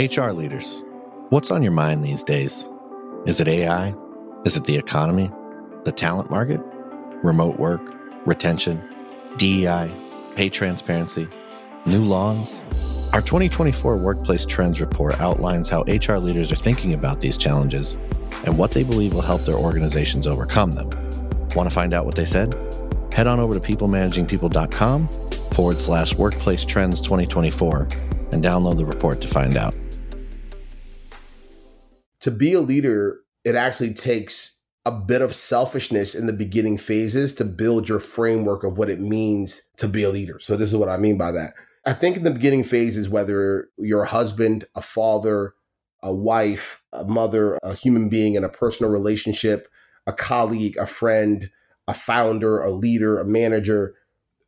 HR leaders, what's on your mind these days? Is it AI? Is it the economy? The talent market? Remote work? Retention? DEI? Pay transparency? New laws? Our 2024 Workplace Trends Report outlines how HR leaders are thinking about these challenges and what they believe will help their organizations overcome them. Want to find out what they said? Head on over to peoplemanagingpeople.com forward slash workplace trends 2024 and download the report to find out to be a leader, it actually takes a bit of selfishness in the beginning phases to build your framework of what it means to be a leader. So, this is what I mean by that. I think in the beginning phases, whether you're a husband, a father, a wife, a mother, a human being in a personal relationship, a colleague, a friend, a founder, a leader, a manager,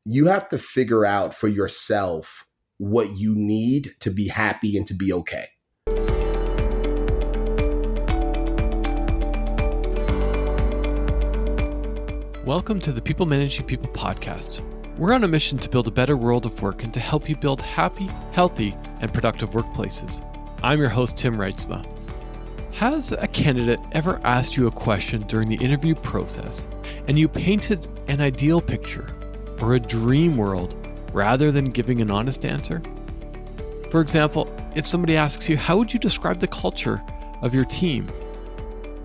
you have to figure out for yourself what you need to be happy and to be okay. Welcome to the People Managing People podcast. We're on a mission to build a better world of work and to help you build happy, healthy, and productive workplaces. I'm your host, Tim Reitsma. Has a candidate ever asked you a question during the interview process and you painted an ideal picture or a dream world rather than giving an honest answer? For example, if somebody asks you, How would you describe the culture of your team?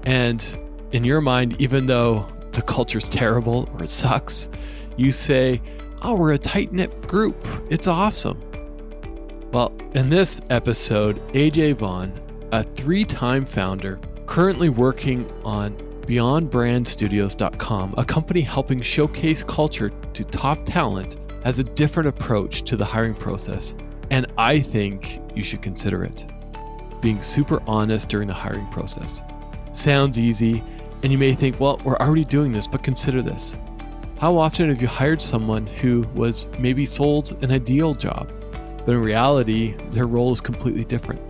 And in your mind, even though the culture's terrible or it sucks, you say, Oh, we're a tight knit group. It's awesome. Well, in this episode, AJ Vaughan, a three time founder, currently working on BeyondBrandStudios.com, a company helping showcase culture to top talent, has a different approach to the hiring process. And I think you should consider it. Being super honest during the hiring process. Sounds easy, and you may think, well, we're already doing this, but consider this. How often have you hired someone who was maybe sold an ideal job, but in reality, their role is completely different?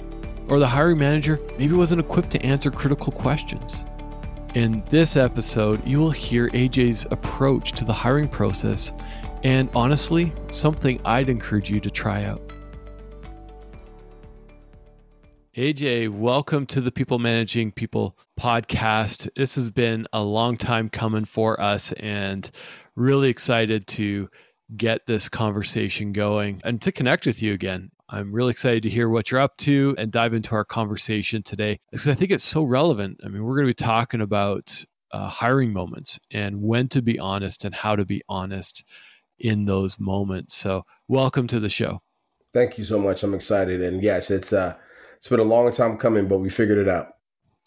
Or the hiring manager maybe wasn't equipped to answer critical questions. In this episode, you will hear AJ's approach to the hiring process and honestly, something I'd encourage you to try out. AJ, welcome to the People Managing People podcast. This has been a long time coming for us and really excited to get this conversation going and to connect with you again. I'm really excited to hear what you're up to and dive into our conversation today because I think it's so relevant. I mean, we're going to be talking about uh, hiring moments and when to be honest and how to be honest in those moments. So, welcome to the show. Thank you so much. I'm excited. And yes, it's uh it's been a long time coming, but we figured it out.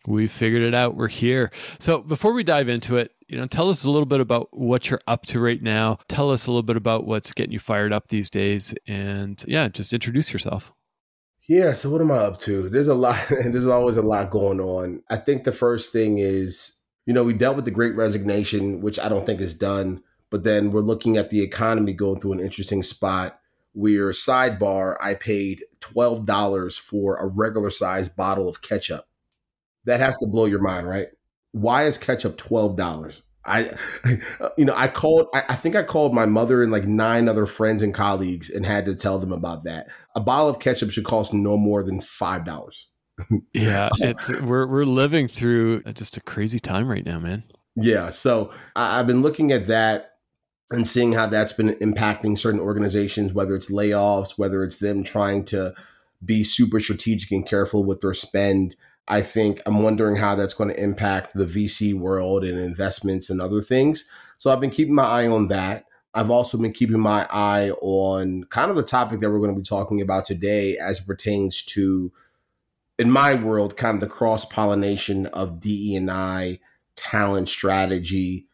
We figured it out. We're here. So before we dive into it, you know, tell us a little bit about what you're up to right now. Tell us a little bit about what's getting you fired up these days, and yeah, just introduce yourself. Yeah. So what am I up to? There's a lot. And there's always a lot going on. I think the first thing is, you know, we dealt with the Great Resignation, which I don't think is done. But then we're looking at the economy going through an interesting spot where sidebar I paid twelve dollars for a regular sized bottle of ketchup. That has to blow your mind, right? Why is ketchup twelve dollars? I, you know, I called. I, I, think I called my mother and like nine other friends and colleagues and had to tell them about that. A bottle of ketchup should cost no more than five dollars. yeah, it's we're we're living through just a crazy time right now, man. Yeah, so I, I've been looking at that and seeing how that's been impacting certain organizations, whether it's layoffs, whether it's them trying to be super strategic and careful with their spend. I think I'm wondering how that's going to impact the VC world and investments and other things. So I've been keeping my eye on that. I've also been keeping my eye on kind of the topic that we're going to be talking about today as it pertains to, in my world, kind of the cross pollination of DE and I talent strategy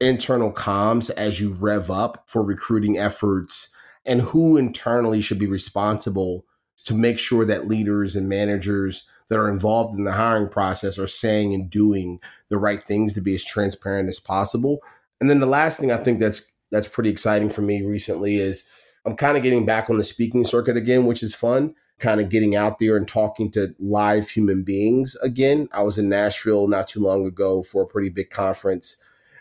internal comms as you rev up for recruiting efforts and who internally should be responsible to make sure that leaders and managers that are involved in the hiring process are saying and doing the right things to be as transparent as possible. And then the last thing I think that's that's pretty exciting for me recently is I'm kind of getting back on the speaking circuit again, which is fun. Kind of getting out there and talking to live human beings again. I was in Nashville not too long ago for a pretty big conference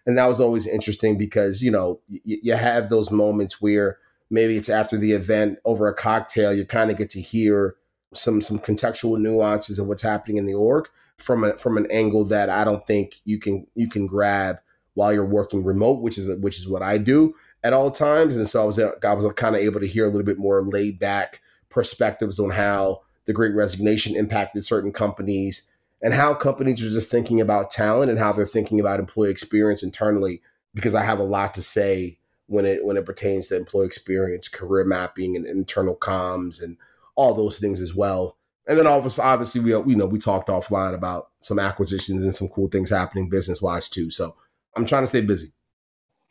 and that was always interesting because you know y- you have those moments where maybe it's after the event over a cocktail you kind of get to hear some some contextual nuances of what's happening in the org from a, from an angle that I don't think you can you can grab while you're working remote, which is which is what I do at all times. And so I was I was kind of able to hear a little bit more laid back perspectives on how the Great Resignation impacted certain companies and how companies are just thinking about talent and how they're thinking about employee experience internally. Because I have a lot to say when it when it pertains to employee experience, career mapping, and internal comms, and all those things as well. And then obviously, obviously we you know we talked offline about some acquisitions and some cool things happening business wise too. So I'm trying to stay busy.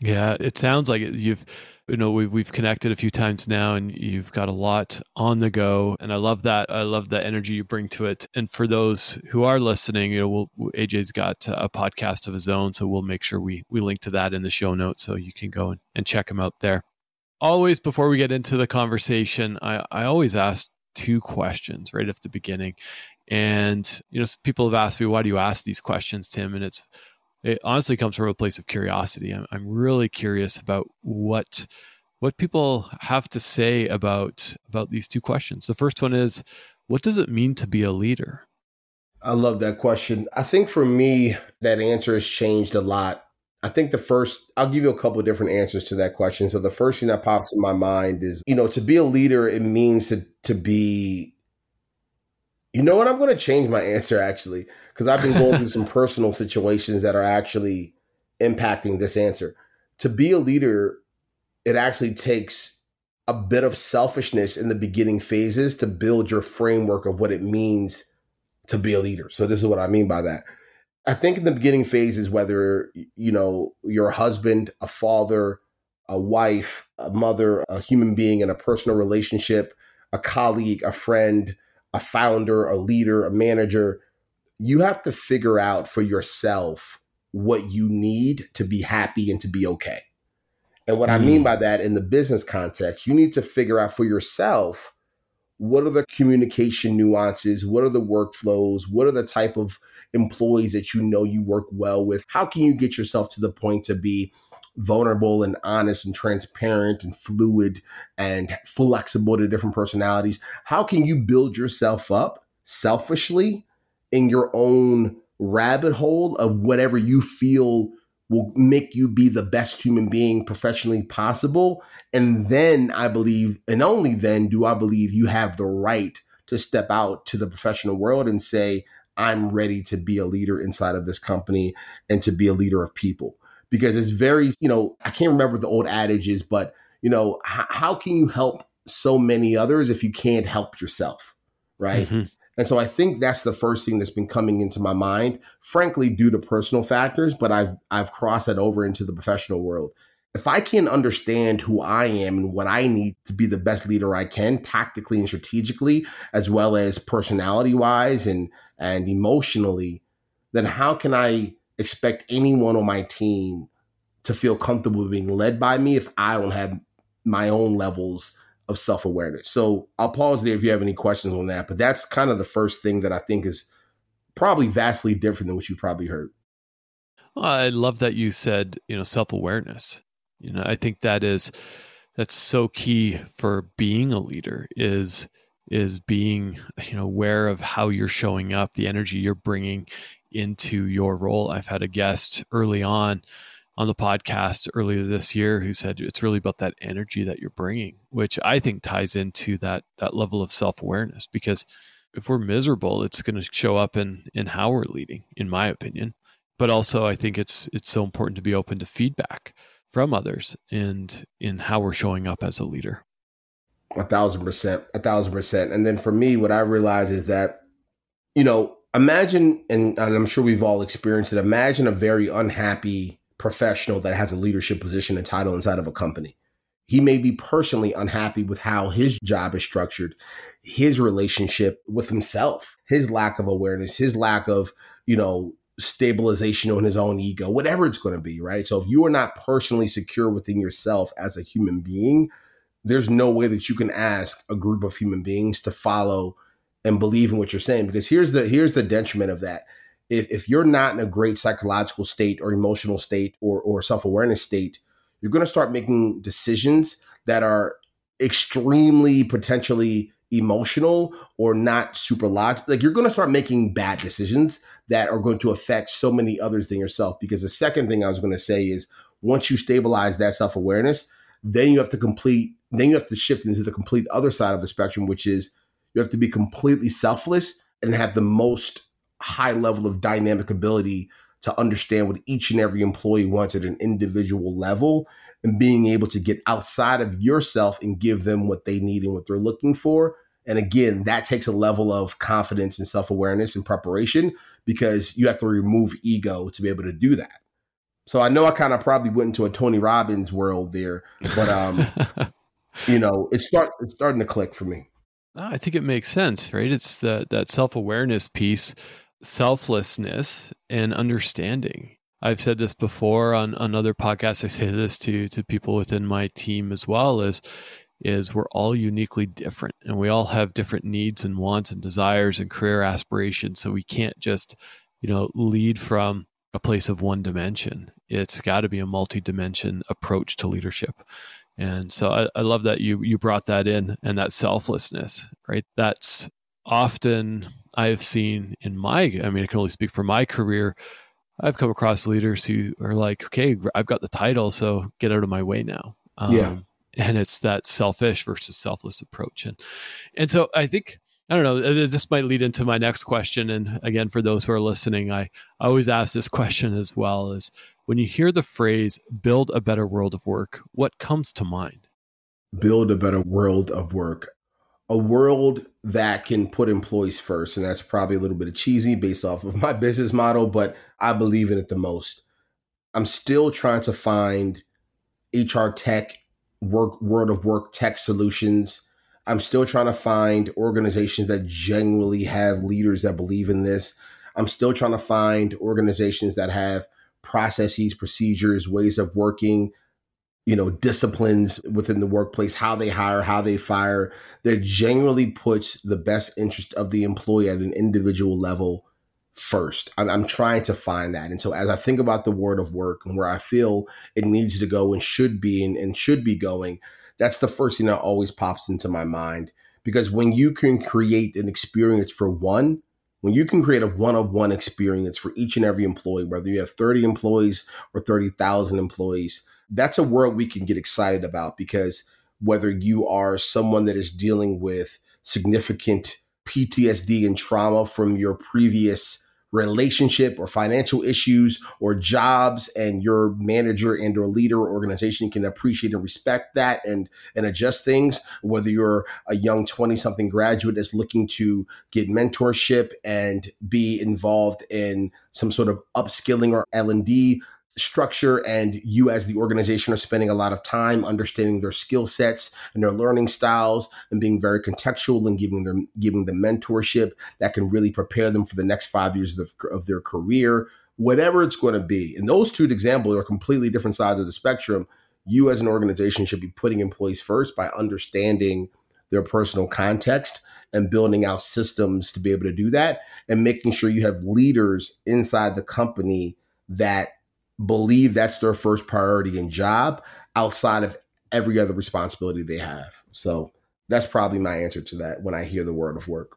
Yeah, it sounds like. You've, you know, we've we've connected a few times now, and you've got a lot on the go, and I love that. I love the energy you bring to it. And for those who are listening, you know, we'll, AJ's got a podcast of his own, so we'll make sure we we link to that in the show notes, so you can go and, and check him out there. Always, before we get into the conversation, I I always ask two questions right at the beginning, and you know, people have asked me, why do you ask these questions, Tim? And it's it honestly comes from a place of curiosity. I'm, I'm really curious about what what people have to say about about these two questions. The first one is, what does it mean to be a leader? I love that question. I think for me, that answer has changed a lot. I think the first, I'll give you a couple of different answers to that question. So the first thing that pops in my mind is, you know, to be a leader, it means to to be. You know what? I'm going to change my answer actually because I've been going through some personal situations that are actually impacting this answer. To be a leader, it actually takes a bit of selfishness in the beginning phases to build your framework of what it means to be a leader. So this is what I mean by that. I think in the beginning phases, whether you know you're a husband, a father, a wife, a mother, a human being in a personal relationship, a colleague, a friend, a founder, a leader, a manager, you have to figure out for yourself what you need to be happy and to be okay. And what mm. I mean mm. by that in the business context, you need to figure out for yourself what are the communication nuances, what are the workflows, what are the type of employees that you know you work well with? How can you get yourself to the point to be vulnerable and honest and transparent and fluid and flexible to different personalities? How can you build yourself up selfishly in your own rabbit hole of whatever you feel will make you be the best human being professionally possible. And then I believe, and only then do I believe you have the right to step out to the professional world and say, I'm ready to be a leader inside of this company and to be a leader of people. Because it's very, you know, I can't remember the old adages, but, you know, h- how can you help so many others if you can't help yourself? Right. Mm-hmm. And so I think that's the first thing that's been coming into my mind, frankly, due to personal factors, but I've I've crossed that over into the professional world. If I can understand who I am and what I need to be the best leader I can, tactically and strategically, as well as personality wise and and emotionally, then how can I expect anyone on my team to feel comfortable being led by me if I don't have my own levels of self awareness. So I'll pause there if you have any questions on that. But that's kind of the first thing that I think is probably vastly different than what you probably heard. I love that you said, you know, self awareness. You know, I think that is that's so key for being a leader is is being you know aware of how you're showing up the energy you're bringing into your role i've had a guest early on on the podcast earlier this year who said it's really about that energy that you're bringing, which I think ties into that that level of self awareness. Because if we're miserable, it's going to show up in in how we're leading, in my opinion. But also, I think it's it's so important to be open to feedback from others and in how we're showing up as a leader. A thousand percent, a thousand percent. And then for me, what I realize is that, you know, imagine, and, and I'm sure we've all experienced it. Imagine a very unhappy professional that has a leadership position and title inside of a company. He may be personally unhappy with how his job is structured, his relationship with himself, his lack of awareness, his lack of, you know, stabilization on his own ego, whatever it's going to be, right? So if you are not personally secure within yourself as a human being, there's no way that you can ask a group of human beings to follow and believe in what you're saying because here's the here's the detriment of that if, if you're not in a great psychological state or emotional state or, or self-awareness state you're going to start making decisions that are extremely potentially emotional or not super logical. Like you're going to start making bad decisions that are going to affect so many others than yourself. Because the second thing I was going to say is once you stabilize that self awareness, then you have to complete, then you have to shift into the complete other side of the spectrum, which is you have to be completely selfless and have the most high level of dynamic ability to understand what each and every employee wants at an individual level and being able to get outside of yourself and give them what they need and what they're looking for. And again, that takes a level of confidence and self awareness and preparation because you have to remove ego to be able to do that. So I know I kind of probably went into a Tony Robbins world there, but um, you know, it's start it's starting to click for me. I think it makes sense, right? It's that that self awareness piece, selflessness, and understanding. I've said this before on, on other podcasts. I say this to to people within my team as well. Is is we're all uniquely different, and we all have different needs and wants and desires and career aspirations. So we can't just, you know, lead from a place of one dimension. It's got to be a multi-dimension approach to leadership. And so I, I love that you you brought that in and that selflessness, right? That's often I've seen in my I mean I can only speak for my career. I've come across leaders who are like, okay, I've got the title, so get out of my way now. Um, yeah. And it's that selfish versus selfless approach. And and so I think I don't know. This might lead into my next question. And again, for those who are listening, I, I always ask this question as well: is when you hear the phrase "build a better world of work," what comes to mind? Build a better world of work, a world that can put employees first, and that's probably a little bit of cheesy based off of my business model, but I believe in it the most. I'm still trying to find HR tech, work, world of work tech solutions I'm still trying to find organizations that genuinely have leaders that believe in this. I'm still trying to find organizations that have processes, procedures, ways of working, you know, disciplines within the workplace, how they hire, how they fire, that genuinely puts the best interest of the employee at an individual level first. I'm, trying to find that. And so as I think about the world of work and where I feel it needs to go and should be and, and should be going, that's the first thing that always pops into my mind. Because when you can create an experience for one, when you can create a one of one experience for each and every employee, whether you have 30 employees or 30,000 employees, that's a world we can get excited about because whether you are someone that is dealing with significant PTSD and trauma from your previous relationship or financial issues or jobs and your manager and or leader or organization can appreciate and respect that and and adjust things. Whether you're a young 20 something graduate that's looking to get mentorship and be involved in some sort of upskilling or L&D structure and you as the organization are spending a lot of time understanding their skill sets and their learning styles and being very contextual and giving them giving them mentorship that can really prepare them for the next five years of, of their career. Whatever it's going to be and those two examples are completely different sides of the spectrum. You as an organization should be putting employees first by understanding their personal context and building out systems to be able to do that and making sure you have leaders inside the company that believe that's their first priority and job outside of every other responsibility they have. So that's probably my answer to that when I hear the word of work.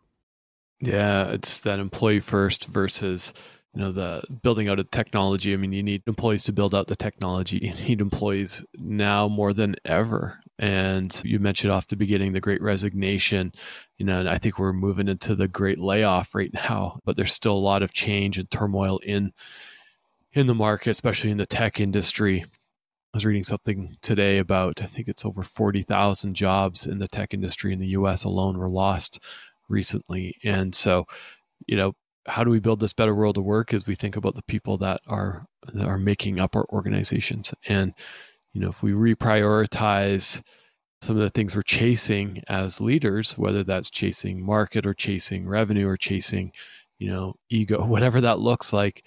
Yeah, it's that employee first versus you know the building out of technology. I mean, you need employees to build out the technology. You need employees now more than ever. And you mentioned off the beginning the great resignation. You know, and I think we're moving into the great layoff right now, but there's still a lot of change and turmoil in in the market, especially in the tech industry. I was reading something today about I think it's over 40,000 jobs in the tech industry in the US alone were lost recently. And so, you know, how do we build this better world of work as we think about the people that are that are making up our organizations and you know if we reprioritize some of the things we're chasing as leaders whether that's chasing market or chasing revenue or chasing you know ego whatever that looks like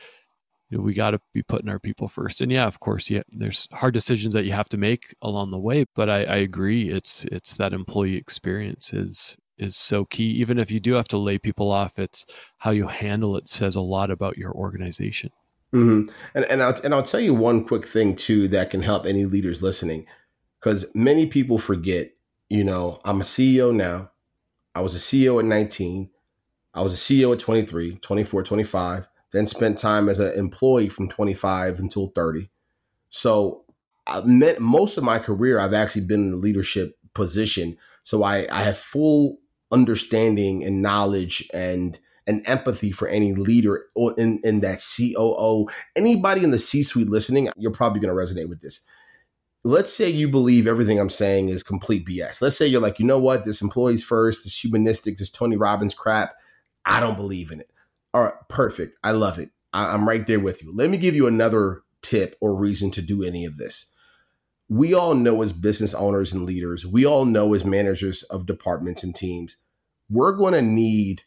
we got to be putting our people first. And yeah, of course, yeah, there's hard decisions that you have to make along the way. But I, I agree, it's it's that employee experience is is so key. Even if you do have to lay people off, it's how you handle it says a lot about your organization. Mm-hmm. And and I'll, and I'll tell you one quick thing too that can help any leaders listening, because many people forget. You know, I'm a CEO now. I was a CEO at 19. I was a CEO at 23, 24, 25, then spent time as an employee from 25 until 30. So I met most of my career, I've actually been in a leadership position. So I, I have full understanding and knowledge and and empathy for any leader in, in that COO. Anybody in the C suite listening, you're probably going to resonate with this. Let's say you believe everything I'm saying is complete BS. Let's say you're like, you know what, this employees first, this humanistic, this Tony Robbins crap, I don't believe in it. All right, perfect. I love it. I, I'm right there with you. Let me give you another tip or reason to do any of this. We all know as business owners and leaders, we all know as managers of departments and teams, we're going to need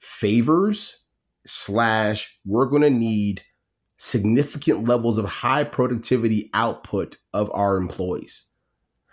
favors slash we're going to need significant levels of high productivity output of our employees.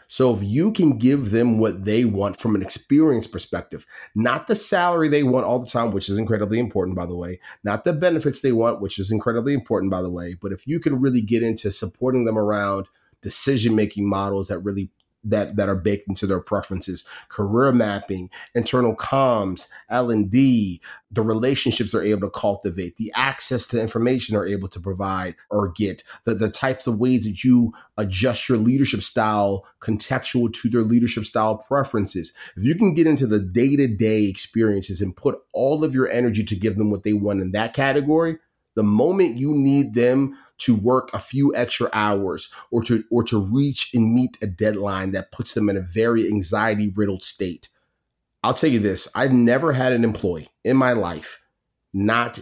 So if you can give them what they want from an experience perspective, not the salary they want all the time, which is incredibly important, by the way, not the benefits they want, which is incredibly important, by the way, but if you can really get into supporting them around decision making models that really that that are baked into their preferences. Career mapping internal comms l&d the relationships they're able to cultivate the access to information they're able to provide or get the, the types of ways that you adjust your leadership style contextual to their leadership style preferences. If you can get into the day-to-day experiences and put all of your energy to give them what they want in that category the moment you need them to work a few extra hours or to or to reach and meet a deadline that puts them in a very anxiety riddled state. I'll tell you this, I've never had an employee in my life not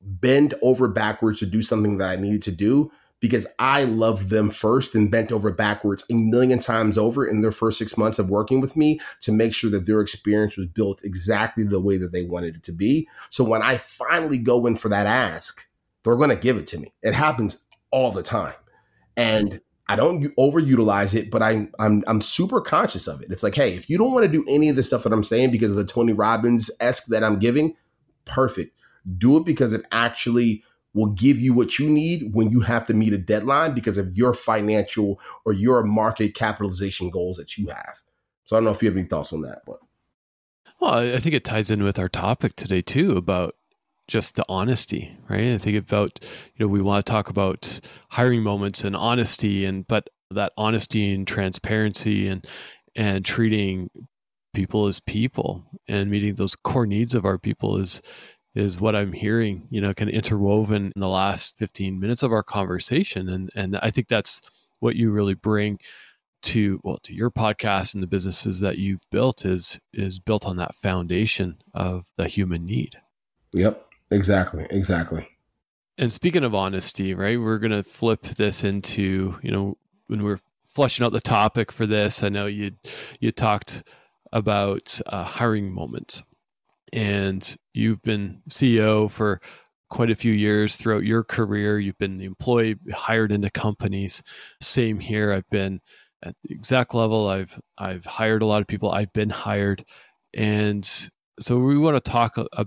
bend over backwards to do something that I needed to do because I loved them first and bent over backwards a million times over in their first six months of working with me to make sure that their experience was built exactly the way that they wanted it to be. So when I finally go in for that ask, they're going to give it to me. It happens all the time. And I don't overutilize it, but I, I'm I'm super conscious of it. It's like, hey, if you don't want to do any of the stuff that I'm saying because of the Tony Robbins esque that I'm giving, perfect. Do it because it actually will give you what you need when you have to meet a deadline because of your financial or your market capitalization goals that you have. So I don't know if you have any thoughts on that, but well, I think it ties in with our topic today too about just the honesty, right? I think about, you know, we want to talk about hiring moments and honesty and but that honesty and transparency and and treating people as people and meeting those core needs of our people is is what I'm hearing, you know, kind of interwoven in the last 15 minutes of our conversation. And and I think that's what you really bring to well to your podcast and the businesses that you've built is is built on that foundation of the human need. Yep. Exactly. Exactly. And speaking of honesty, right, we're going to flip this into, you know, when we're fleshing out the topic for this, I know you you talked about uh, hiring moments, and you've been CEO for quite a few years throughout your career. You've been the employee hired into companies. Same here. I've been at the exact level. I've I've hired a lot of people. I've been hired, and so we want to talk a, a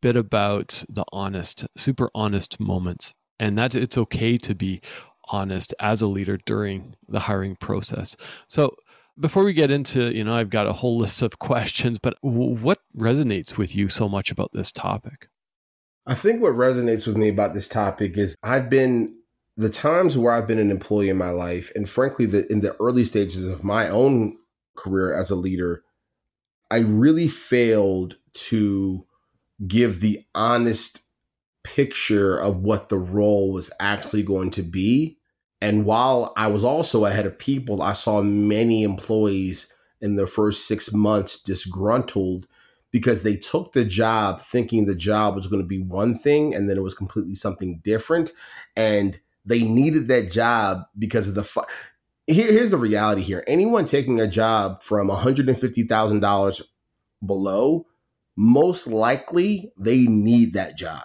bit about the honest, super honest moments, and that it's okay to be honest as a leader during the hiring process. So, before we get into, you know, I've got a whole list of questions, but what resonates with you so much about this topic? I think what resonates with me about this topic is I've been the times where I've been an employee in my life, and frankly, the, in the early stages of my own career as a leader, I really failed to give the honest picture of what the role was actually going to be. And while I was also ahead of people, I saw many employees in the first six months disgruntled because they took the job thinking the job was going to be one thing and then it was completely something different. And they needed that job because of the. Fu- Here, here's the reality here anyone taking a job from $150,000 below most likely they need that job.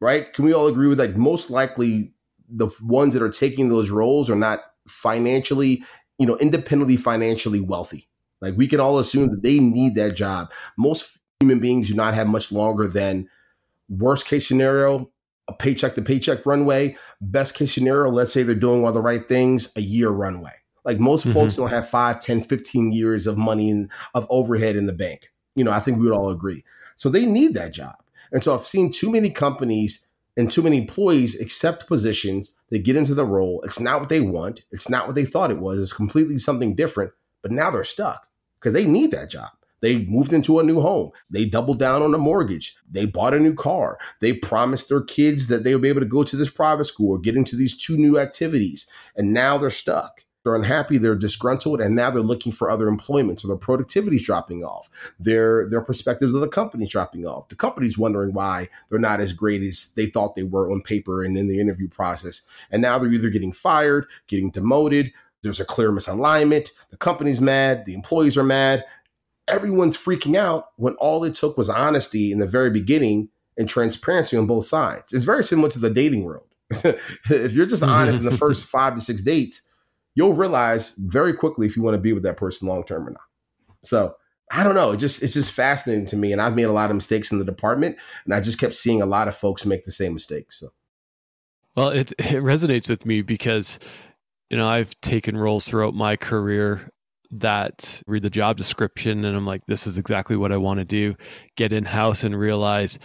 Right? Can we all agree with that? Most likely the ones that are taking those roles are not financially, you know, independently financially wealthy. Like we can all assume that they need that job. Most human beings do not have much longer than worst case scenario, a paycheck to paycheck runway. Best case scenario, let's say they're doing all the right things, a year runway. Like most mm-hmm. folks don't have 5, 10, 15 years of money in, of overhead in the bank You know, I think we would all agree. So they need that job. And so I've seen too many companies and too many employees accept positions, they get into the role. It's not what they want. It's not what they thought it was. It's completely something different. But now they're stuck because they need that job. They moved into a new home. They doubled down on a mortgage. They bought a new car. They promised their kids that they would be able to go to this private school or get into these two new activities. And now they're stuck. They're unhappy, they're disgruntled, and now they're looking for other employment. So their productivity's dropping off. Their their perspectives of the company's dropping off. The company's wondering why they're not as great as they thought they were on paper and in the interview process. And now they're either getting fired, getting demoted, there's a clear misalignment, the company's mad, the employees are mad, everyone's freaking out when all it took was honesty in the very beginning and transparency on both sides. It's very similar to the dating world. if you're just honest in the first five to six dates, you'll realize very quickly if you want to be with that person long term or not. So I don't know. It just it's just fascinating to me. And I've made a lot of mistakes in the department, and I just kept seeing a lot of folks make the same mistakes. So well, it it resonates with me because you know I've taken roles throughout my career that read the job description and I'm like, this is exactly what I want to do. Get in house and realize,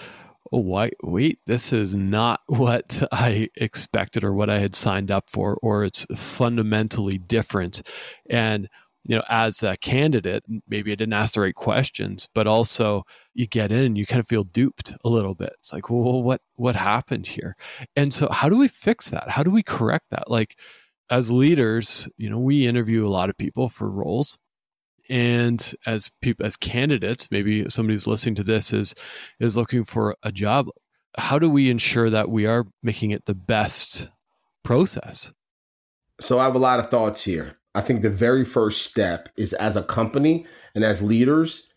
oh, wait, this is not what I expected or what I had signed up for, or it's fundamentally different. And you know, as a candidate, maybe I didn't ask the right questions, but also you get in, you kind of feel duped a little bit. It's like, well, what what happened here? And so, how do we fix that? How do we correct that? Like, as leaders, you know, we interview a lot of people for roles. And as people as candidates, maybe somebody who's listening to this is is looking for a job. How do we ensure that we are making it the best process? So I have a lot of thoughts here. I think the very first step is as a company and as leaders,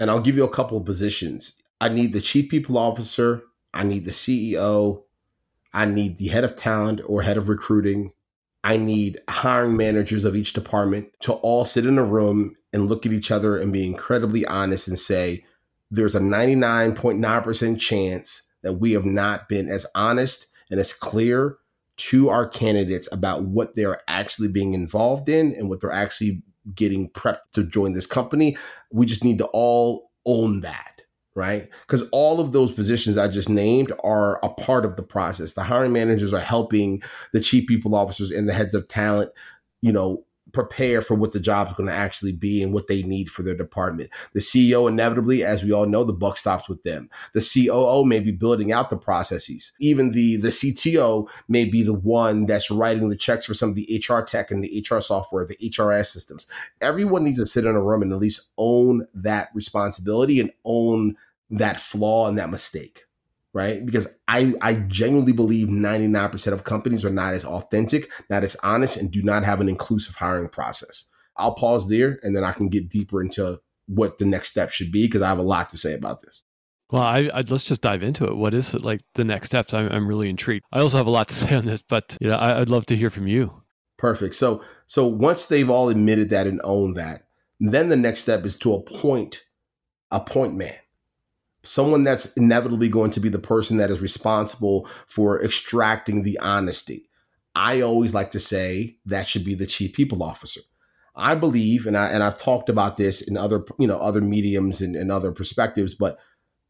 and I'll give you a couple of positions. I need the chief people officer, I need the CEO, I need the head of talent or head of recruiting, I need hiring managers of each department to all sit in a room and look at each other and be incredibly honest and say, there's a 99.9% chance that we have not been as honest and as clear to our candidates about what they're actually being involved in and what they're actually getting prepped to join this company. We just need to all own that right? Because all of those positions I just named are a part of the process. The hiring managers are helping the chief people officers and the heads of talent, you know, prepare for what the job is going to actually be and what they need for their department. The CEO, inevitably, as we all know, the buck stops with them. The COO may be building out the processes. Even the the CTO may be the one that's writing the checks for some of the HR tech and the HR software, the HRS systems. Everyone needs to sit in a room and at least own that responsibility and own that flaw and that mistake right because i i genuinely believe 99% of companies are not as authentic not as honest and do not have an inclusive hiring process i'll pause there and then i can get deeper into what the next step should be because i have a lot to say about this well, I, I, let's just dive into it. What is it like the next steps? I'm, I'm really intrigued. I also have a lot to say on this, but you know, I, would love to hear from you. Perfect. So, so once they've all admitted that and owned that, then the next step is to appoint a point man someone that's inevitably going to be the person that is responsible for extracting the honesty. I always like to say that should be the chief people officer. I believe, and I and I've talked about this in other you know other mediums and, and other perspectives, but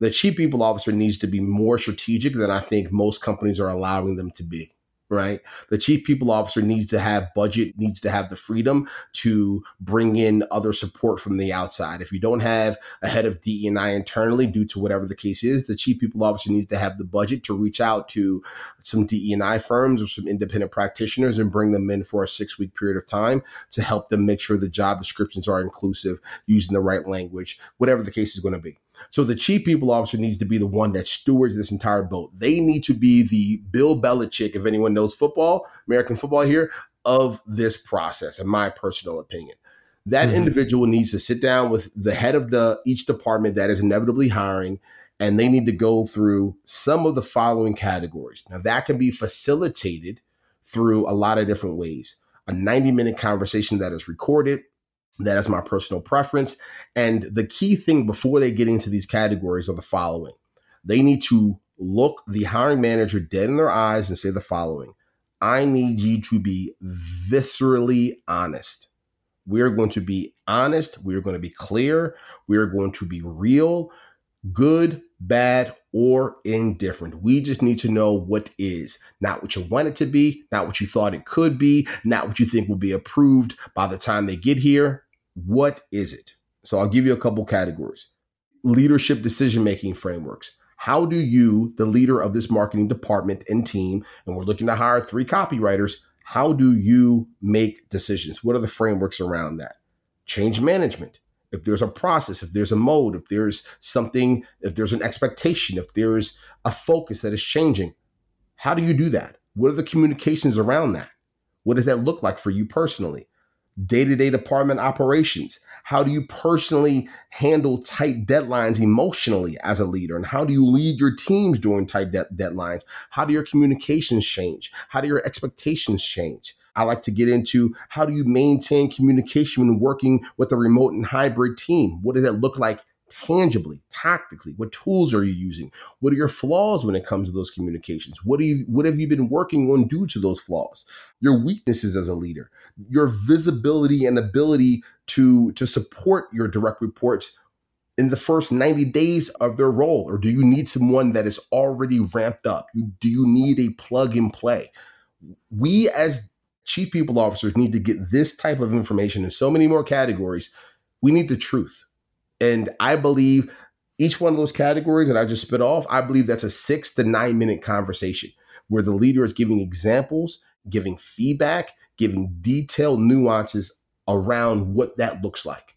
the chief people officer needs to be more strategic than I think most companies are allowing them to be right? The chief people officer needs to have budget, needs to have the freedom to bring in other support from the outside. If you don't have a head of DEI internally due to whatever the case is, the chief people officer needs to have the budget to reach out to some DEI firms or some independent practitioners and bring them in for a six week period of time to help them make sure the job descriptions are inclusive, using the right language, whatever the case is going to be. So the chief people officer needs to be the one that stewards this entire boat. They need to be the Bill Belichick, if anyone knows football, American football here, of this process, in my personal opinion. That mm-hmm. individual needs to sit down with the head of the each department that is inevitably hiring, and they need to go through some of the following categories. Now that can be facilitated through a lot of different ways. A 90 minute conversation that is recorded, that is my personal preference. And the key thing before they get into these categories are the following they need to look the hiring manager dead in their eyes and say the following I need you to be viscerally honest. We are going to be honest. We are going to be clear. We are going to be real, good, bad, or indifferent. We just need to know what is, not what you want it to be, not what you thought it could be, not what you think will be approved by the time they get here. What is it? So I'll give you a couple categories. Leadership decision making frameworks. How do you, the leader of this marketing department and team, and we're looking to hire three copywriters, how do you make decisions? What are the frameworks around that? Change management if there's a process, if there's a mode, if there's something, if there's an expectation, if there's a focus that is changing, how do you do that? What are the communications around that? What does that look like for you personally? Day to day department operations. How do you personally handle tight deadlines emotionally as a leader? And how do you lead your teams during tight de- deadlines? How do your communications change? How do your expectations change? I like to get into how do you maintain communication when working with a remote and hybrid team? What does that look like tangibly, tactically? What tools are you using? What are your flaws when it comes to those communications? What do you what have you been working on due to those flaws? Your weaknesses as a leader, your visibility and ability to to support your direct reports in the first 90 days of their role or do you need someone that is already ramped up? Do you need a plug and play? We as chief people officers need to get this type of information in so many more categories. We need the truth. And I believe each one of those categories that I just spit off, I believe that's a six to nine minute conversation where the leader is giving examples, giving feedback, giving detailed nuances around what that looks like.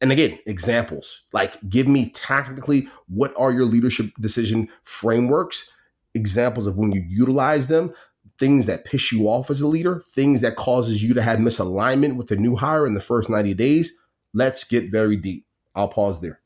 And again, examples like give me tactically what are your leadership decision frameworks, examples of when you utilize them, things that piss you off as a leader, things that causes you to have misalignment with the new hire in the first 90 days, let's get very deep. I'll pause there.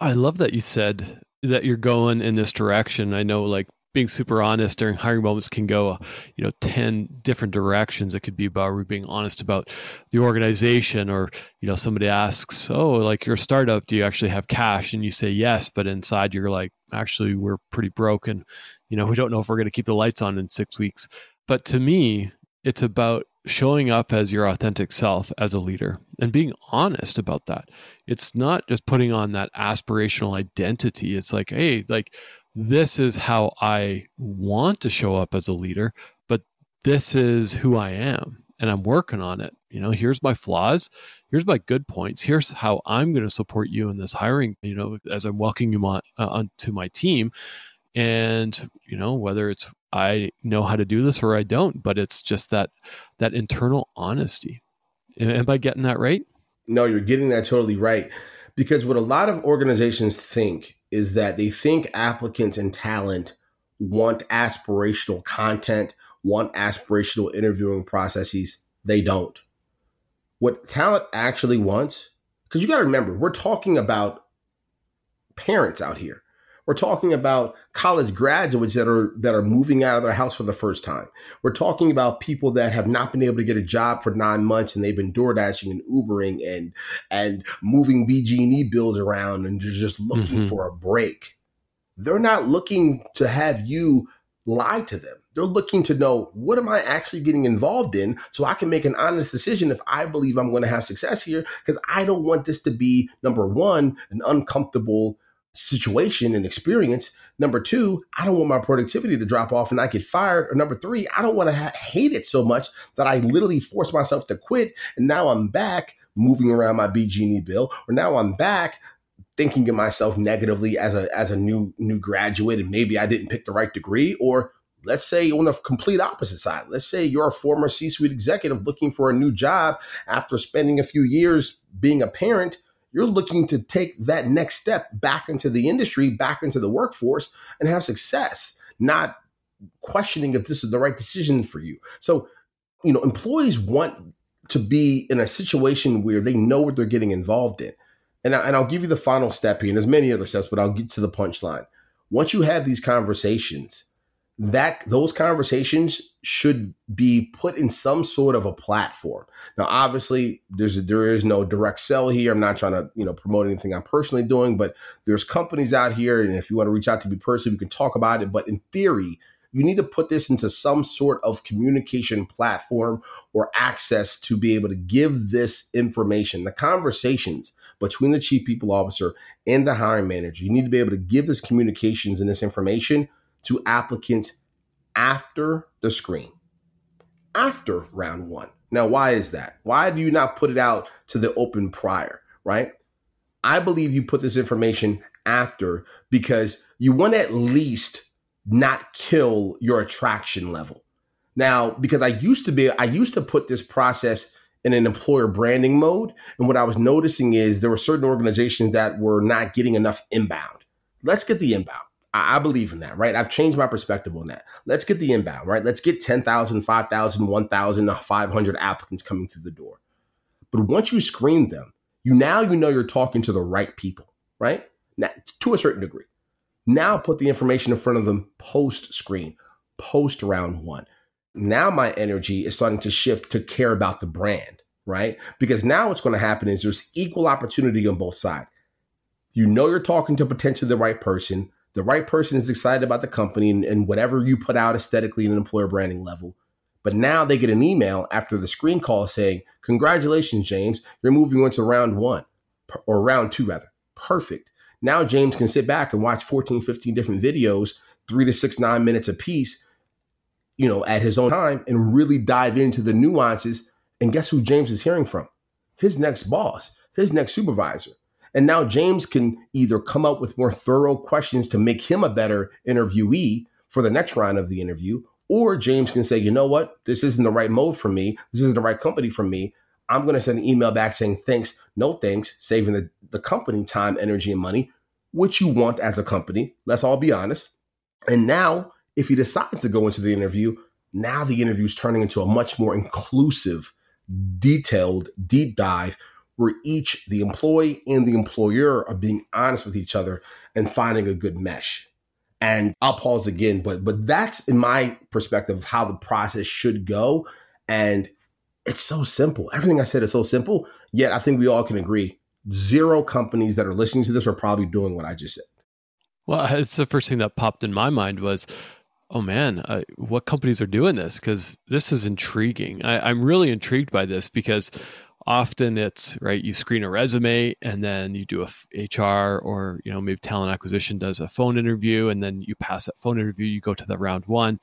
I love that you said that you're going in this direction. I know like being super honest during hiring moments can go, you know, 10 different directions. It could be about being honest about the organization or, you know, somebody asks, oh, like your startup, do you actually have cash? And you say yes, but inside you're like, actually, we're pretty broken you know, we don't know if we're going to keep the lights on in six weeks. But to me, it's about showing up as your authentic self as a leader and being honest about that. It's not just putting on that aspirational identity. It's like, hey, like this is how I want to show up as a leader, but this is who I am and I'm working on it. You know, here's my flaws, here's my good points, here's how I'm going to support you in this hiring, you know, as I'm welcoming you on, uh, my team and you know whether it's i know how to do this or i don't but it's just that that internal honesty. Am i getting that right? No you're getting that totally right. Because what a lot of organizations think is that they think applicants and talent want aspirational content want aspirational interviewing processes. They don't. What talent actually wants because you got to remember we're talking about parents out here we're talking about college graduates that are that are moving out of their house for the first time. We're talking about people that have not been able to get a job for nine months and they've been door dashing and Ubering and and moving BG&E bills around and they're just looking mm-hmm. for a break. They're not looking to have you lie to them. They're looking to know what am I actually getting involved in so I can make an honest decision if I believe I'm going to have success here because I don't want this to be number 1 an uncomfortable situation and experience. Number two, I don't want my productivity to drop off and I get fired. Or number three, I don't want to ha- hate it so much that I literally force myself to quit. And now I'm back moving around my BG&E bill, or now I'm back thinking of myself negatively as a as a new new graduate and maybe I didn't pick the right degree or let's say on the complete opposite side let's say you're a former C-suite executive looking for a new job after spending a few years being a parent you're looking to take that next step back into the industry, back into the workforce, and have success, not questioning if this is the right decision for you. So, you know, employees want to be in a situation where they know what they're getting involved in. And, I, and I'll give you the final step here, and there's many other steps, but I'll get to the punchline. Once you have these conversations, that those conversations should be put in some sort of a platform. Now, obviously, there's a, there is no direct sell here. I'm not trying to you know promote anything I'm personally doing, but there's companies out here, and if you want to reach out to me personally, we can talk about it. But in theory, You need to put this into some sort of communication platform or access to be able to give this information, the conversations between the chief people officer and the hiring manager. You need to be able to give this communications and this information to applicants after the screen, after round one. Now, why is that? Why do you not put it out to the open prior, right? I believe you put this information after because you want to at least not kill your attraction level. Now, because I used to be, I used to put this process in an employer branding mode. And what I was noticing is there were certain organizations that were not getting enough inbound. Let's get the inbound. I, believe in that, right? I've changed my perspective on that. Let's get the inbound, right? Let's get 10,000, 5,000, 1,000, 500 applicants coming through the door. But once you screen them, you now you know you're talking to the right people, right? Now, to a certain degree. Now put the information in front of them post screen, post round one. Now my energy is starting to shift to care about the brand, right? Because now what's going to happen is there's equal opportunity on both sides. You know you're talking to potentially the right person. The right person is excited about the company and, and whatever you put out aesthetically in an employer branding level. But now they get an email after the screen call saying, Congratulations, James, you're moving on to round one or round two, rather. Perfect. Now James can sit back and watch 14, 15 different videos, three to six, nine minutes a piece, you know, at his own time and really dive into the nuances. And guess who James is hearing from? His next boss, his next supervisor. And now James can either come up with more thorough questions to make him a better interviewee for the next round of the interview, or James can say, you know what, this isn't the right mode for me. This isn't the right company for me. I'm going to send an email back saying thanks, no thanks, saving the, the company time, energy, and money, which you want as a company. Let's all be honest. And now, if he decides to go into the interview, now the interview is turning into a much more inclusive, detailed, deep dive where each, the employee and the employer, are being honest with each other and finding a good mesh. And I'll pause again, but but that's in my perspective how the process should go. And it's so simple. Everything I said is so simple. Yet I think we all can agree zero companies that are listening to this are probably doing what I just said. Well, it's the first thing that popped in my mind was, oh man, uh, what companies are doing this? Because this is intriguing. I, I'm really intrigued by this because often it's right you screen a resume and then you do a hr or you know maybe talent acquisition does a phone interview and then you pass that phone interview you go to the round one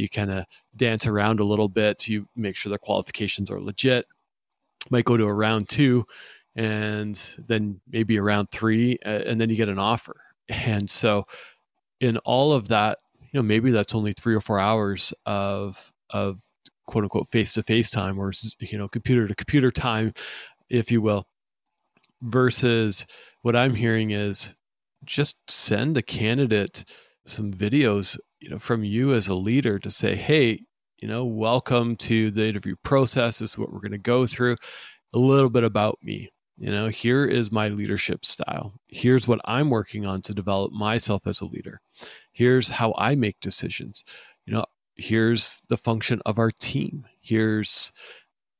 you kind of dance around a little bit you make sure the qualifications are legit. Might go to a round two and then maybe a round three and then you get an offer. And so in all of that you know maybe that's only three or four hours of of quote unquote face to face time or you know computer to computer time if you will versus what i'm hearing is just send a candidate some videos you know from you as a leader to say hey you know welcome to the interview process. This is what we're going to go through. A little bit about me. You know here is my leadership style. Here's what i'm working on to develop myself as a leader. Here's how i make decisions. You know here's the function of our team. Here's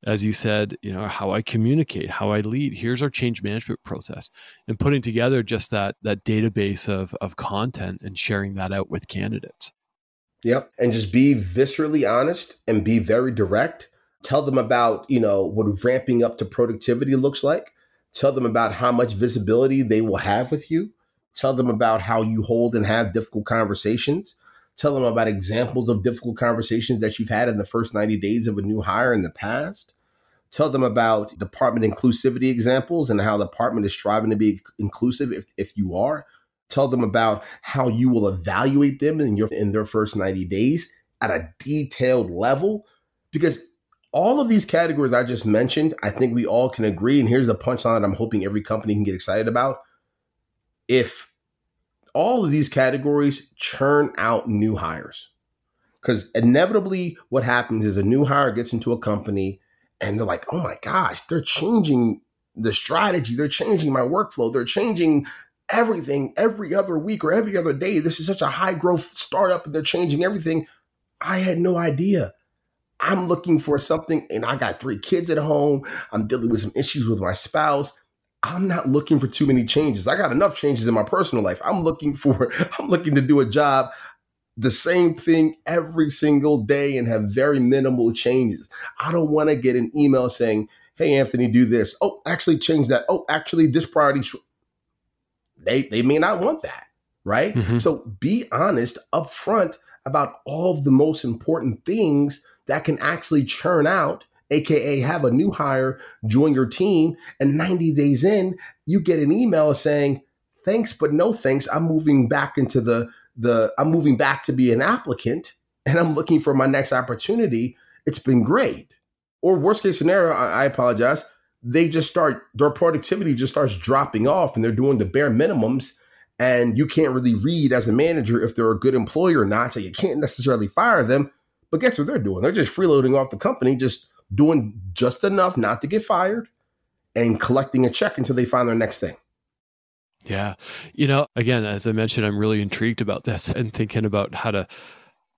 as you said you know how i communicate how i lead. Here's our change management process. And putting together just that that database of of content and sharing that out with candidates. Yep. And just be viscerally honest and be very direct. Tell them about you know what ramping up to productivity looks like. Tell them about how much visibility they will have with you. Tell them about how you hold and have difficult conversations Tell them about examples of difficult conversations that you've had in the first 90 days of a new hire in the past. Tell them about department inclusivity examples and how the department is striving to be inclusive if, if you are. Tell them about how you will evaluate them in your in their first 90 days at a detailed level. Because all of these categories I just mentioned, I think we all can agree. And here's the punchline that I'm hoping every company can get excited about. If all of these categories churn out new hires. Because inevitably, what happens is a new hire gets into a company and they're like, oh my gosh, they're changing the strategy, they're changing my workflow, they're changing everything every other week or every other day. This is such a high growth startup and they're changing everything. I had no idea. I'm looking for something and I got three kids at home. I'm dealing with some issues with my spouse. I'm not looking for too many changes. I got enough changes in my personal life. I'm looking for, I'm looking to do a job the same thing every single day and have very minimal changes. I don't want to get an email saying, "Hey Anthony, do this." Oh, actually change that. Oh, actually this priority sh-. they they may not want that, right? Mm-hmm. So be honest upfront about all of the most important things that can actually churn out aka have a new hire join your team and 90 days in you get an email saying thanks but no thanks. I'm moving back into the the i'm moving back to be an applicant and i'm looking for my next opportunity. It's been great. Or worst case scenario I, I apologize they just start their productivity just starts dropping off and they're doing the bare minimums and you can't really read as a manager if they're a good employer or not so you can't necessarily fire them. But guess what they're doing? They're just freeloading off the company just doing just enough not to get fired and collecting a check until they find their next thing. Yeah. You know, again, as I mentioned, I'm really intrigued about this and thinking about how to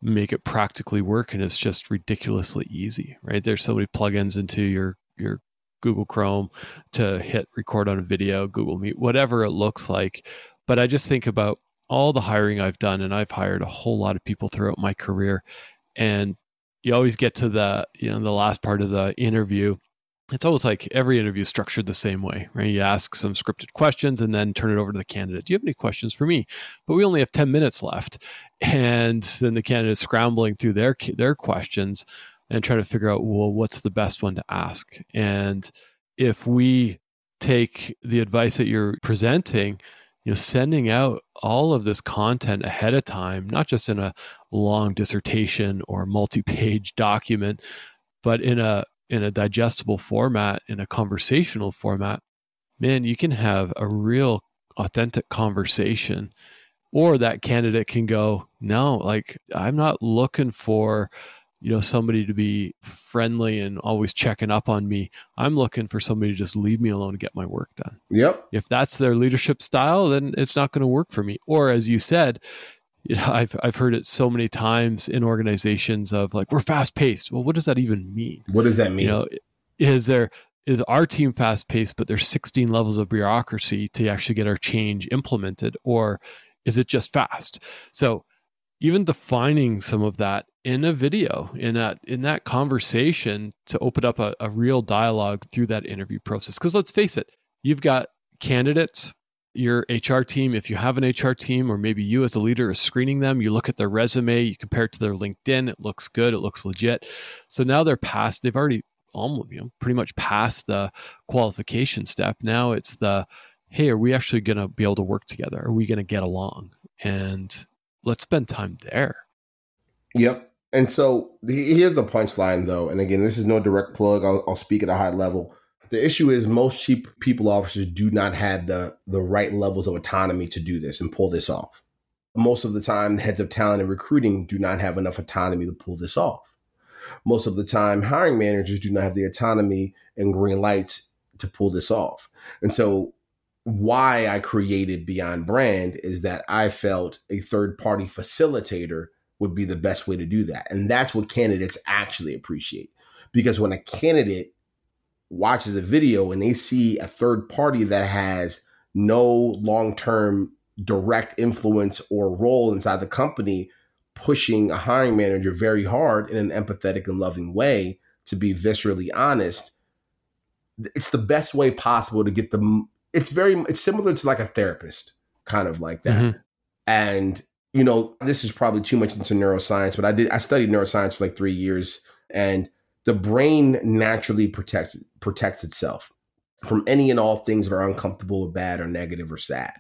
make it practically work. And it's just ridiculously easy, right? There's so many plugins into your, your Google Chrome to hit record on a video, Google Meet, whatever it looks like. But I just think about all the hiring I've done, and I've hired a whole lot of people throughout my career. And you always get to the you know the last part of the interview. It's almost like every interview is structured the same way right? You ask some scripted questions and then turn it over to the candidate. Do you have any questions for me? But we only have 10 minutes left. And then the candidate is scrambling through their their questions and trying to figure out well what's the best one to ask? And if we take the advice that you're presenting you know sending out all of this content ahead of time not just in a long dissertation or multi-page document but in a in a digestible format in a conversational format man you can have a real authentic conversation. Or that candidate can go no like i'm not looking for you know somebody to be friendly and always checking up on me. I'm looking for somebody to just leave me alone and get my work done. Yep. If that's their leadership style then it's not going to work for me. Or as you said you know i've i've heard it so many times in organizations of like we're fast paced well what does that even mean? What does that mean? you know is there is our team fast paced but there's 16 levels of bureaucracy to actually get our change implemented or is it just fast? So even defining some of that in a video in that in that conversation to open up a, a real dialogue through that interview process. Because let's face it you've got candidates your hr team if you have an hr team or maybe you as a leader is screening them you look at their resume you compare it to their linkedin it looks good it looks legit so now they're past they've already almost you know pretty much past the qualification step now it's the hey are we actually going to be able to work together are we going to get along and let's spend time there. Yep. And so here's the punchline, though. And again, this is no direct plug. I'll, I'll speak at a high level. The issue is most chief people officers do not have the the right levels of autonomy to do this and pull this off. Most of the time, heads of talent and recruiting do not have enough autonomy to pull this off. Most of the time, hiring managers do not have the autonomy and green lights to pull this off. And so why I created Beyond Brand is that I felt a third party facilitator would be the best way to do that. And that's what candidates actually appreciate. Because when a candidate watches a video and they see a third party that has no long term direct influence or role inside the company, pushing a hiring manager very hard in an empathetic and loving way to be viscerally honest, it's the best way possible to get the it's very it's similar to like a therapist, kind of like that. Mm-hmm. And you know, this is probably too much into neuroscience, but I did I studied neuroscience for like three years, and the brain naturally protects protects itself from any and all things that are uncomfortable or bad or negative or sad.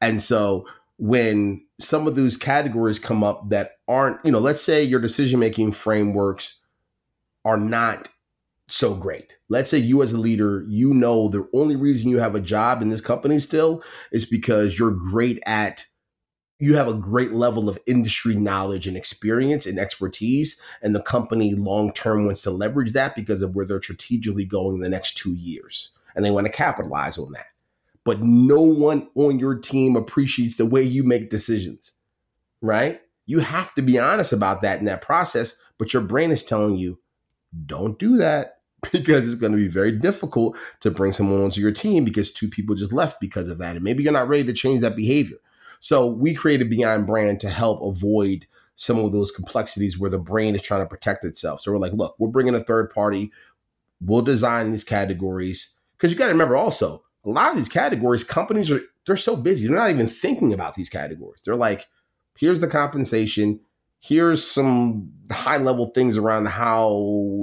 And so when some of those categories come up that aren't, you know, let's say your decision making frameworks are not so great. Let's say you as a leader, you know the only reason you have a job in this company still is because you're great at you have a great level of industry knowledge and experience and expertise and the company long term wants to leverage that because of where they're strategically going in the next 2 years and they want to capitalize on that. But no one on your team appreciates the way you make decisions. Right? You have to be honest about that in that process, but your brain is telling you don't do that because it's going to be very difficult to bring someone onto your team because two people just left because of that. And maybe you're not ready to change that behavior. So we created Beyond Brand to help avoid some of those complexities where the brain is trying to protect itself. So we're like, look, we're bringing a third party. We'll design these categories because you got to remember also a lot of these categories, companies are they're so busy they're not even thinking about these categories. They're like, here's the compensation, here's some high level things around how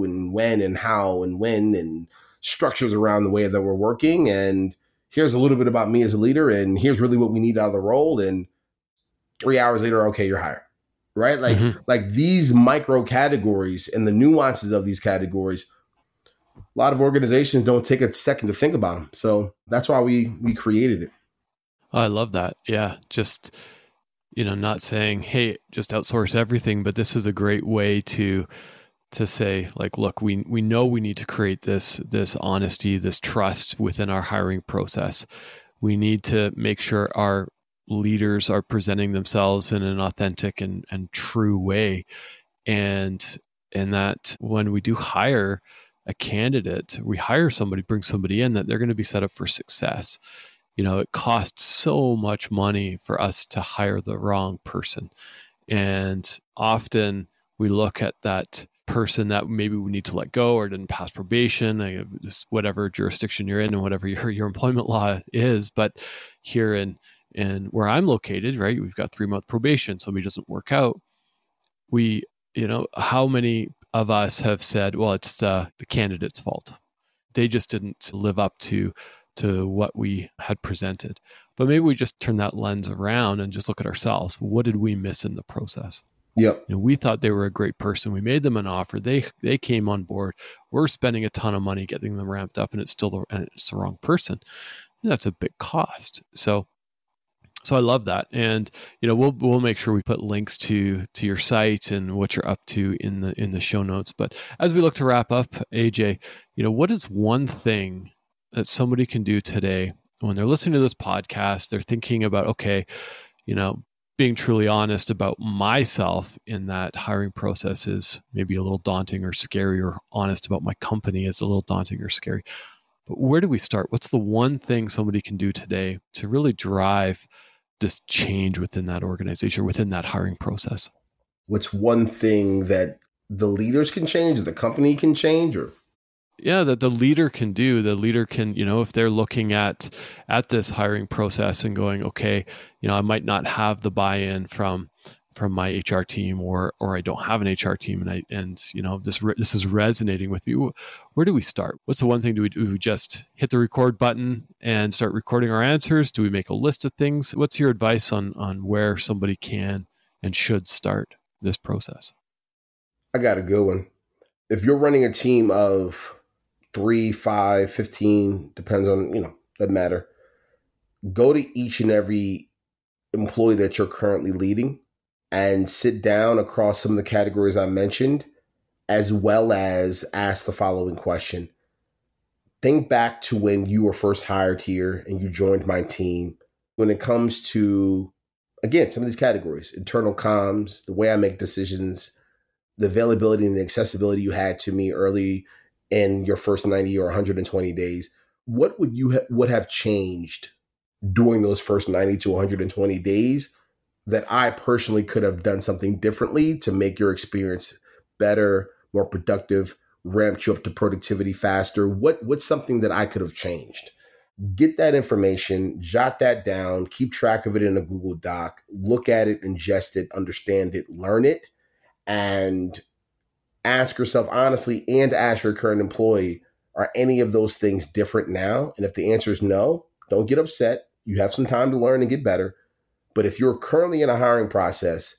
and when and how and when and structures around the way that we're working and here's a little bit about me as a leader and here's really what we need out of the role and three hours later okay you're hired right? Like mm-hmm. like these micro categories and the nuances of these categories a lot of organizations don't take a second to think about them so that's why we we created it. I love that. Yeah just you know not saying hey just outsource everything but this is a great way to to say like look we we know we need to create this this honesty this trust within our hiring process. We need to make sure our leaders are presenting themselves in an authentic and, and true way. And and that when we do hire a candidate we hire somebody bring somebody in that they're going to be set up for success. You know it costs so much money for us to hire the wrong person. And often we look at that person that maybe we need to let go or didn't pass probation whatever jurisdiction you're in and whatever your, your employment law is but here in and where I'm located, right, we've got three month probation. Somebody doesn't work out. We, you know, how many of us have said, well, it's the, the candidate's fault. They just didn't live up to to what we had presented. But maybe we just turn that lens around and just look at ourselves. What did we miss in the process? Yep. We thought they were a great person. We made them an offer. They they came on board. We're spending a ton of money getting them ramped up, and it's still the and it's the wrong person. And that's a big cost. So so I love that, and you know we'll we'll make sure we put links to to your site and what you're up to in the in the show notes. But as we look to wrap up, AJ, you know what is one thing that somebody can do today when they're listening to this podcast? They're thinking about okay, you know, being truly honest about myself in that hiring process is maybe a little daunting or scary, or honest about my company is a little daunting or scary. But where do we start? What's the one thing somebody can do today to really drive this change within that organization, within that hiring process? What's one thing that the leaders can change, the company can change, or yeah that the leader can do the leader can you know if they're looking at at this hiring process and going okay you know i might not have the buy-in from from my HR team or or I don't have an HR team and I and you know this re- this is resonating with me. Where do we start? What's the one thing do we do? We just hit the record button and start recording our answers? Do we make a list of things? What's your advice on on where somebody can and should start this process? I got a good one. If you're running a team of three, five, 15, depends on, you know, doesn't matter. Go to each and every employee that you're currently leading and sit down across some of the categories I mentioned, as well as ask the following question. Think back to when you were first hired here and you joined my team. When it comes to, again, some of these categories internal comms, the way I make decisions, the availability and the accessibility you had to me early in your first 90 or 120 days, what would you ha- would have changed during those first 90 to 120 days that I personally could have done something differently to make your experience better, more productive, ramped you up to productivity faster? What what's something that I could have changed? Get that information, jot that down, keep track of it in a Google Doc, look at it, ingest it, understand it, learn it, and ask yourself honestly and ask your current employee, are any of those things different now? And if the answer is no, don't get upset. You have some time to learn and get better but if you're currently in a hiring process,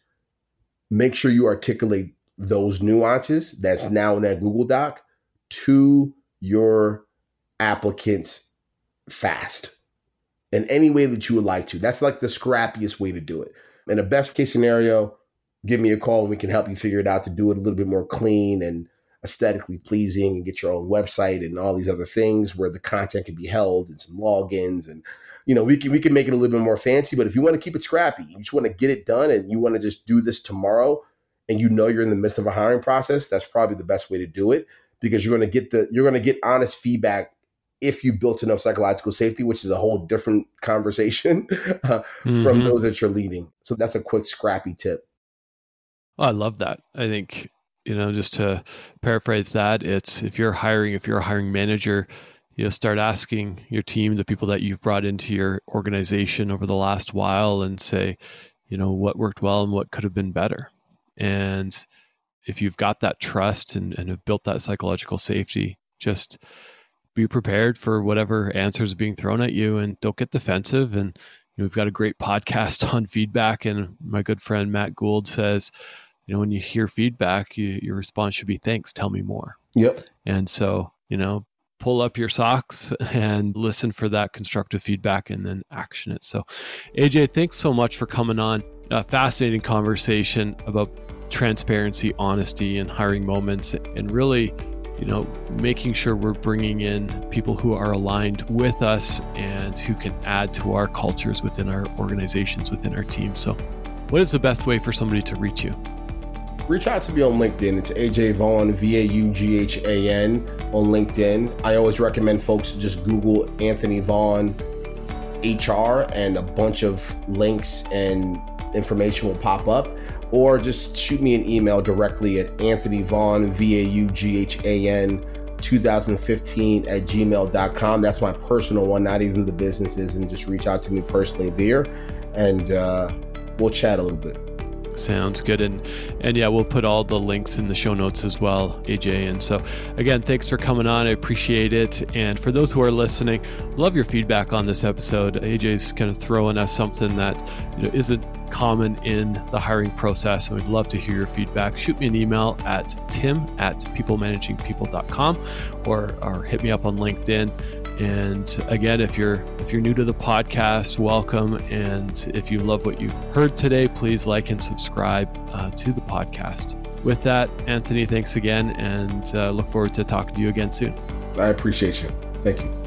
make sure you articulate those nuances that's now in that Google Doc to your applicants fast in any way that you would like to. That's like the scrappiest way to do it. In a best case scenario, give me a call and we can help you figure it out to do it a little bit more clean and aesthetically pleasing and get your own website and all these other things where the content can be held and some logins and you know, we can we can make it a little bit more fancy, but if you want to keep it scrappy, you just want to get it done and you want to just do this tomorrow and you know you're in the midst of a hiring process, that's probably the best way to do it because you're going to get the you're going to get honest feedback if you built enough psychological safety, which is a whole different conversation uh, mm-hmm. from those that you're leading. So that's a quick scrappy tip. Oh, I love that. I think, you know, just to paraphrase that, it's if you're hiring, if you're a hiring manager, you know, start asking your team, the people that you've brought into your organization over the last while, and say, you know, what worked well and what could have been better. And if you've got that trust and, and have built that psychological safety, just be prepared for whatever answers are being thrown at you and don't get defensive. And you know, we've got a great podcast on feedback. And my good friend Matt Gould says, you know, when you hear feedback, you, your response should be thanks, tell me more. Yep. And so, you know, pull up your socks and listen for that constructive feedback and then action it. So, AJ, thanks so much for coming on. A fascinating conversation about transparency, honesty, and hiring moments, and really, you know, making sure we're bringing in people who are aligned with us and who can add to our cultures within our organizations, within our team. So, what is the best way for somebody to reach you? Reach out to me on LinkedIn. It's AJ Vaughan, V A U G H A N on LinkedIn. I always recommend folks just Google Anthony Vaughan HR and a bunch of links and information will pop up. Or just shoot me an email directly at Anthony Vaughan, V A U G H A N 2015 at gmail.com. That's my personal one, not even the businesses. And just reach out to me personally there and uh, we'll chat a little bit. Sounds good. And and yeah, we'll put all the links in the show notes as well, AJ. And so again, thanks for coming on. I appreciate it. And for those who are listening, love your feedback on this episode. AJ's kind of throwing us something that you know isn't common in the hiring process. And we'd love to hear your feedback. Shoot me an email at tim at peoplemanagingpeople.com or or hit me up on LinkedIn. And again, if you're if you're new to the podcast, welcome. And if you love what you heard today, please like and subscribe uh, to the podcast. With that, Anthony, thanks again, and uh, look forward to talking to you again soon. I appreciate you. Thank you.